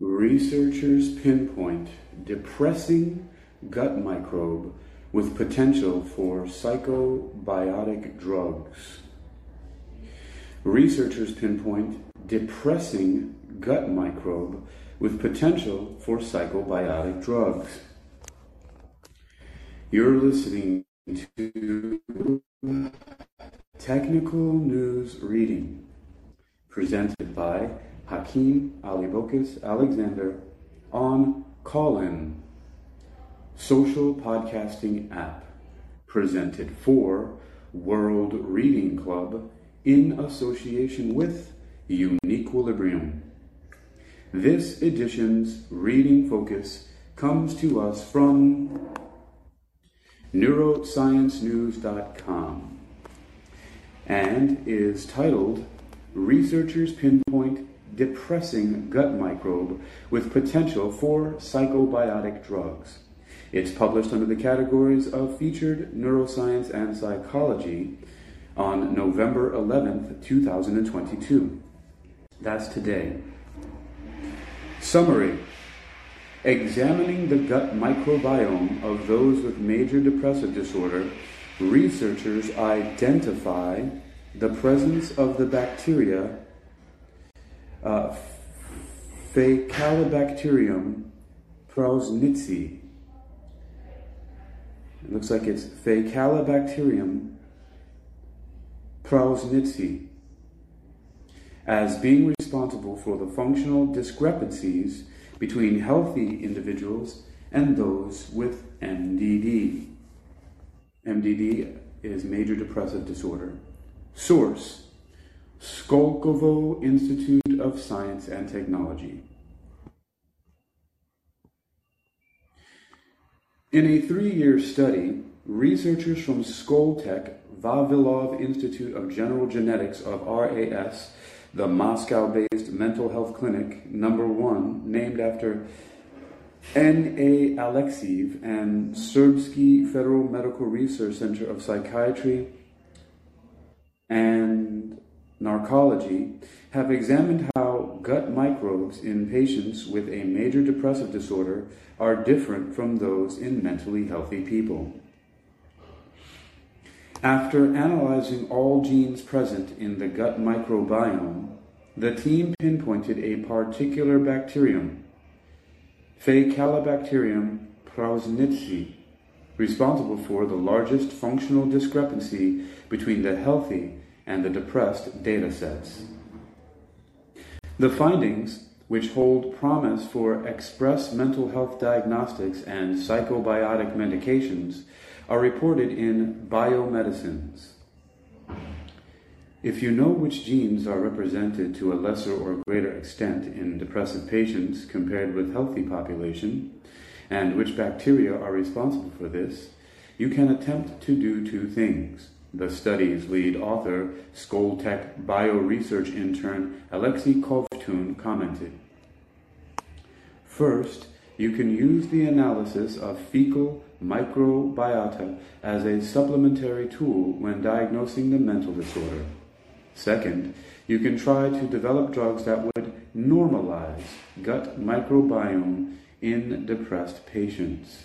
Researchers pinpoint depressing gut microbe with potential for psychobiotic drugs. Researchers pinpoint depressing gut microbe with potential for psychobiotic drugs. You're listening to Technical News Reading, presented by Hakeem Alibokis Alexander on Callin, social podcasting app, presented for World Reading Club in association with Uniquilibrium. This edition's reading focus comes to us from neurosciencenews.com and is titled Researchers Pinpoint Depressing Gut Microbe with Potential for Psychobiotic Drugs. It's published under the categories of Featured Neuroscience and Psychology on November 11th, 2022. That's today. Summary Examining the gut microbiome of those with major depressive disorder, researchers identify the presence of the bacteria uh, Faecalibacterium prausnitzii. It looks like it's Faecalibacterium prausnitzii as being responsible for the functional discrepancies between healthy individuals and those with MDD. MDD is major depressive disorder. Source Skolkovo Institute of Science and Technology. In a three year study, researchers from Skoltech Vavilov Institute of General Genetics of RAS the Moscow based mental health clinic, number one, named after N.A. Alexeyev and Serbsky Federal Medical Research Center of Psychiatry and Narcology, have examined how gut microbes in patients with a major depressive disorder are different from those in mentally healthy people. After analyzing all genes present in the gut microbiome, the team pinpointed a particular bacterium, Faecalibacterium prausnitzii, responsible for the largest functional discrepancy between the healthy and the depressed data sets. The findings, which hold promise for express mental health diagnostics and psychobiotic medications, are reported in Biomedicines. If you know which genes are represented to a lesser or greater extent in depressive patients compared with healthy population, and which bacteria are responsible for this, you can attempt to do two things. The study's lead author, Skoltech bioresearch intern Alexei Kovtun commented. First, you can use the analysis of fecal microbiota as a supplementary tool when diagnosing the mental disorder. Second, you can try to develop drugs that would normalize gut microbiome in depressed patients.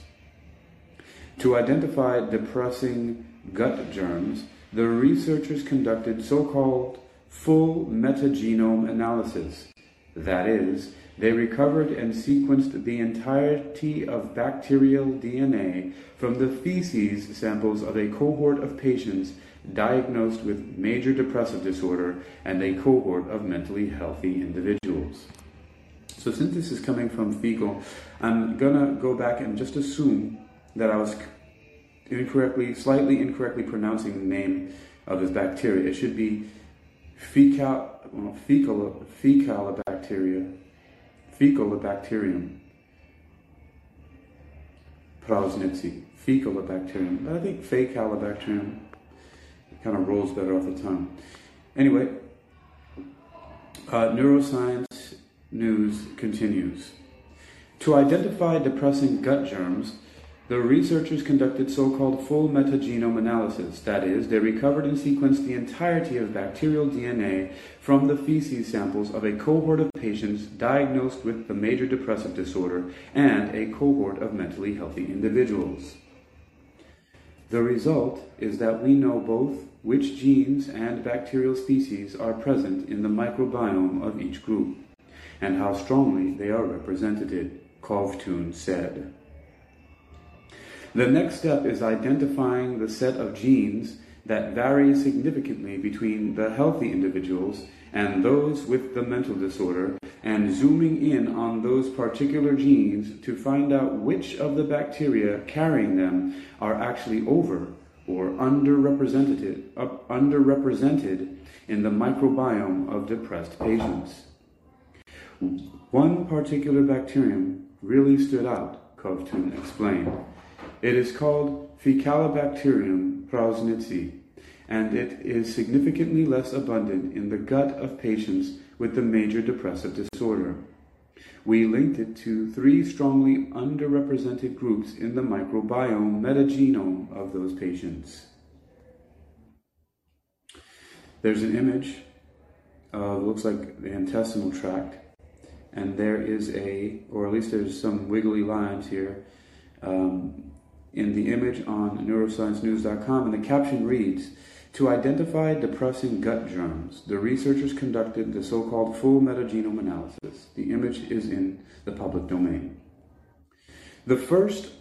To identify depressing gut germs, the researchers conducted so-called full metagenome analysis. That is, they recovered and sequenced the entirety of bacterial DNA from the feces samples of a cohort of patients diagnosed with major depressive disorder and a cohort of mentally healthy individuals. So, since this is coming from fecal, I'm gonna go back and just assume that I was incorrectly, slightly incorrectly pronouncing the name of this bacteria. It should be fecal, fecal, fecal bacteria Faecalibacterium prausnitzii, Faecalibacterium. But I think Faecalibacterium kind of rolls better off the tongue. Anyway, uh, neuroscience news continues. To identify depressing gut germs, The researchers conducted so-called full metagenome analysis, that is, they recovered and sequenced the entirety of bacterial DNA from the feces samples of a cohort of patients diagnosed with the major depressive disorder and a cohort of mentally healthy individuals. The result is that we know both which genes and bacterial species are present in the microbiome of each group, and how strongly they are represented, Kovtun said. The next step is identifying the set of genes that vary significantly between the healthy individuals and those with the mental disorder and zooming in on those particular genes to find out which of the bacteria carrying them are actually over or underrepresented, underrepresented in the microbiome of depressed patients. One particular bacterium really stood out, Kovtun explained. It is called Faecalibacterium prausnitzii, and it is significantly less abundant in the gut of patients with the major depressive disorder. We linked it to three strongly underrepresented groups in the microbiome metagenome of those patients. There's an image, uh, looks like the intestinal tract, and there is a, or at least there's some wiggly lines here. Um, in the image on neurosciencenews.com, and the caption reads To identify depressing gut germs, the researchers conducted the so called full metagenome analysis. The image is in the public domain. The first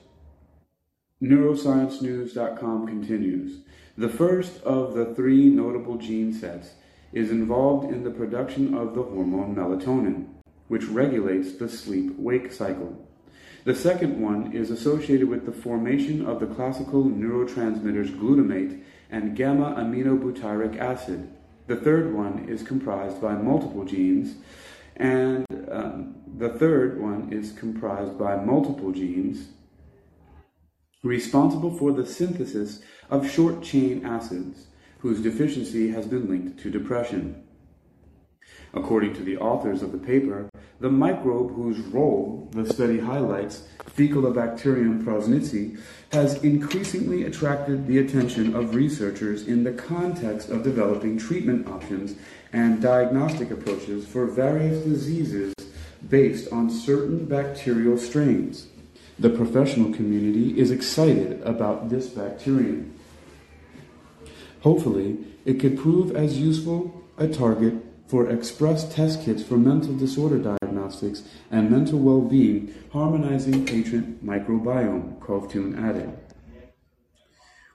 neurosciencenews.com continues. The first of the three notable gene sets is involved in the production of the hormone melatonin, which regulates the sleep wake cycle. The second one is associated with the formation of the classical neurotransmitters glutamate and gamma aminobutyric acid. The third one is comprised by multiple genes, and um, the third one is comprised by multiple genes responsible for the synthesis of short chain acids, whose deficiency has been linked to depression. According to the authors of the paper, the microbe whose role the study highlights, Faecalibacterium prausnitzii, has increasingly attracted the attention of researchers in the context of developing treatment options and diagnostic approaches for various diseases based on certain bacterial strains. The professional community is excited about this bacterium. Hopefully, it could prove as useful a target for express test kits for mental disorder diagnostics and mental well-being, harmonizing patient microbiome, Kovtun added.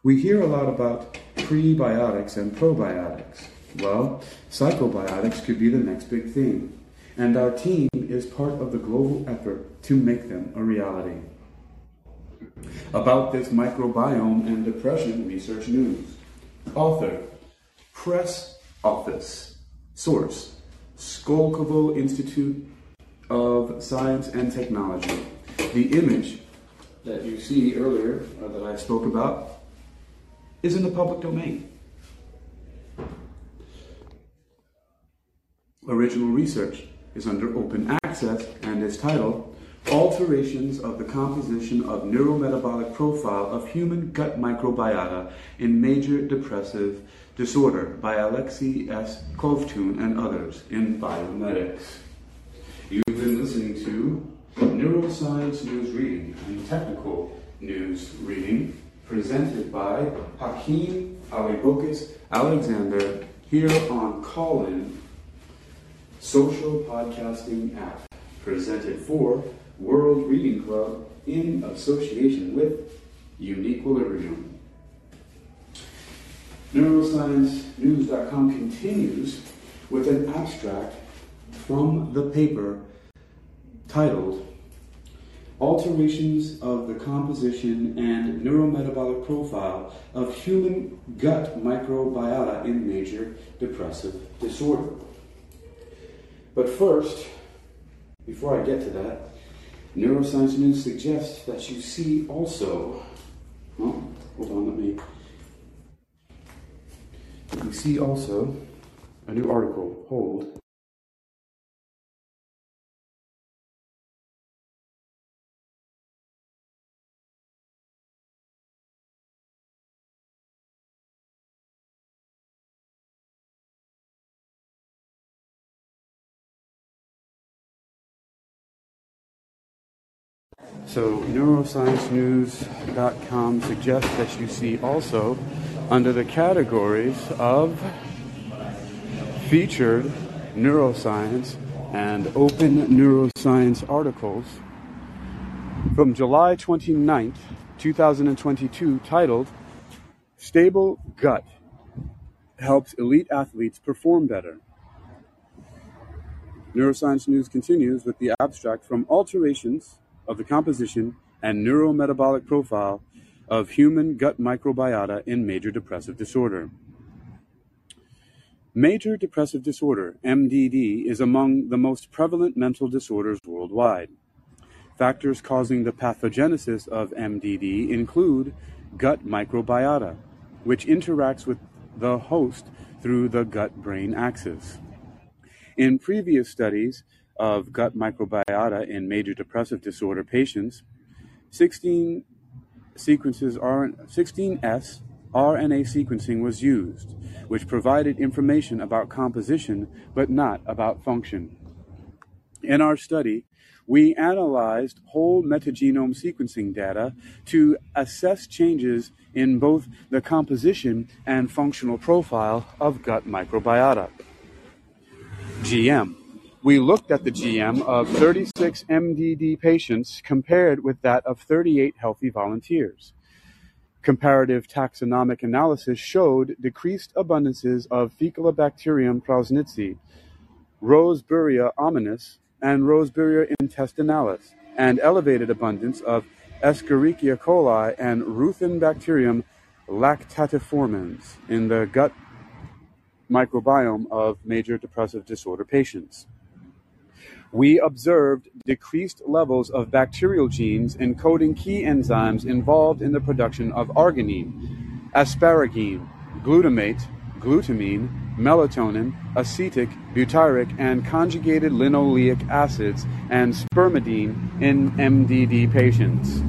We hear a lot about prebiotics and probiotics. Well, psychobiotics could be the next big thing, and our team is part of the global effort to make them a reality. About this microbiome and depression research news. Author, Press Office. Source Skolkovo Institute of Science and Technology. The image that you see earlier, uh, that I spoke about, is in the public domain. Original research is under open access and is titled Alterations of the Composition of Neurometabolic Profile of Human Gut Microbiota in Major Depressive Disorder by Alexei S. Kovtun and others in Biomedics. You've been listening to Neuroscience News Reading and Technical News Reading presented by Hakeem Alibokis Alexander here on Callin Social Podcasting app presented for World Reading Club in association with Uniquilibrium. NeuroscienceNews.com continues with an abstract from the paper titled Alterations of the Composition and Neurometabolic Profile of Human Gut Microbiota in Major Depressive Disorder. But first, before I get to that, Neuroscience News suggests that you see also, hold on, let me You see also a new article, Hold, So, neurosciencenews.com suggests that you see also under the categories of featured neuroscience and open neuroscience articles from July 29th, 2022, titled Stable Gut Helps Elite Athletes Perform Better. Neuroscience News continues with the abstract from Alterations of the Composition and Neurometabolic Profile of Human Gut Microbiota in Major Depressive Disorder. Major depressive disorder, MDD, is among the most prevalent mental disorders worldwide. Factors causing the pathogenesis of MDD include gut microbiota, which interacts with the host through the gut brain axis. In previous studies of gut microbiota in major depressive disorder patients, 16 sequences are 16S RNA sequencing was used, which provided information about composition but not about function. In our study, we analyzed whole metagenome sequencing data to assess changes in both the composition and functional profile of gut microbiota. GM. We looked at the GM of 36 MDD patients compared with that of 38 healthy volunteers. Comparative taxonomic analysis showed decreased abundances of Faecalibacterium prausnitzii, Roseburia hominis, and Roseburia intestinalis, and elevated abundance of Escherichia coli and Ruthenibacterium lactatiformans in the gut microbiome of major depressive disorder patients. We observed decreased levels of bacterial genes encoding key enzymes involved in the production of arginine, asparagine, glutamate, glutamine, melatonin, acetic, butyric, and conjugated linoleic acids, and spermidine in MDD patients.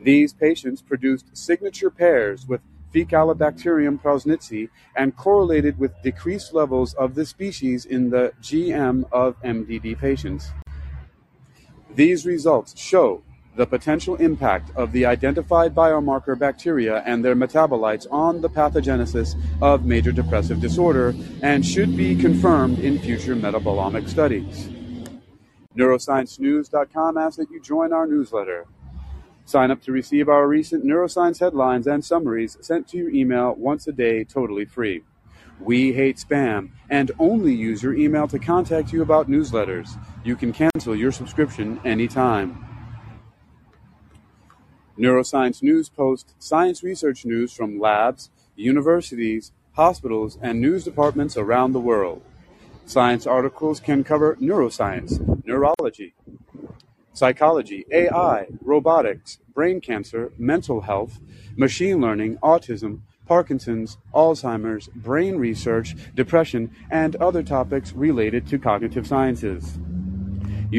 These patients produced signature pairs with Faecalibacterium prausnitzii and correlated with decreased levels of the species in the GM of MDD patients. These results show the potential impact of the identified biomarker bacteria and their metabolites on the pathogenesis of major depressive disorder and should be confirmed in future metabolomic studies. NeuroscienceNews.com asks that you join our newsletter. Sign up to receive our recent neuroscience headlines and summaries sent to your email once a day, totally free. We hate spam and only use your email to contact you about newsletters. You can cancel your subscription anytime. Neuroscience News posts science research news from labs, universities, hospitals, and news departments around the world. Science articles can cover neuroscience, neurology, psychology, AI, robotics, brain cancer, mental health, machine learning, autism, Parkinson's, Alzheimer's, brain research, depression, and other topics related to cognitive sciences.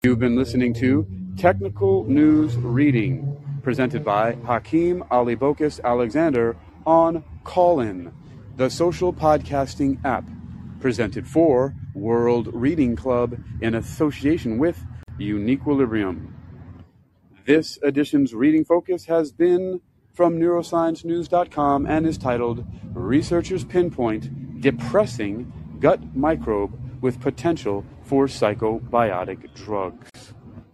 You've been listening to Technical News Reading, presented by Hakeem Alibokis Alexander on Callin, the social podcasting app, presented for World Reading Club in association with Uniquilibrium. This edition's reading focus has been from neurosciencenews.com and is titled Researchers Pinpoint Depressing Gut Microbe with Potential for Psychobiotic Drugs.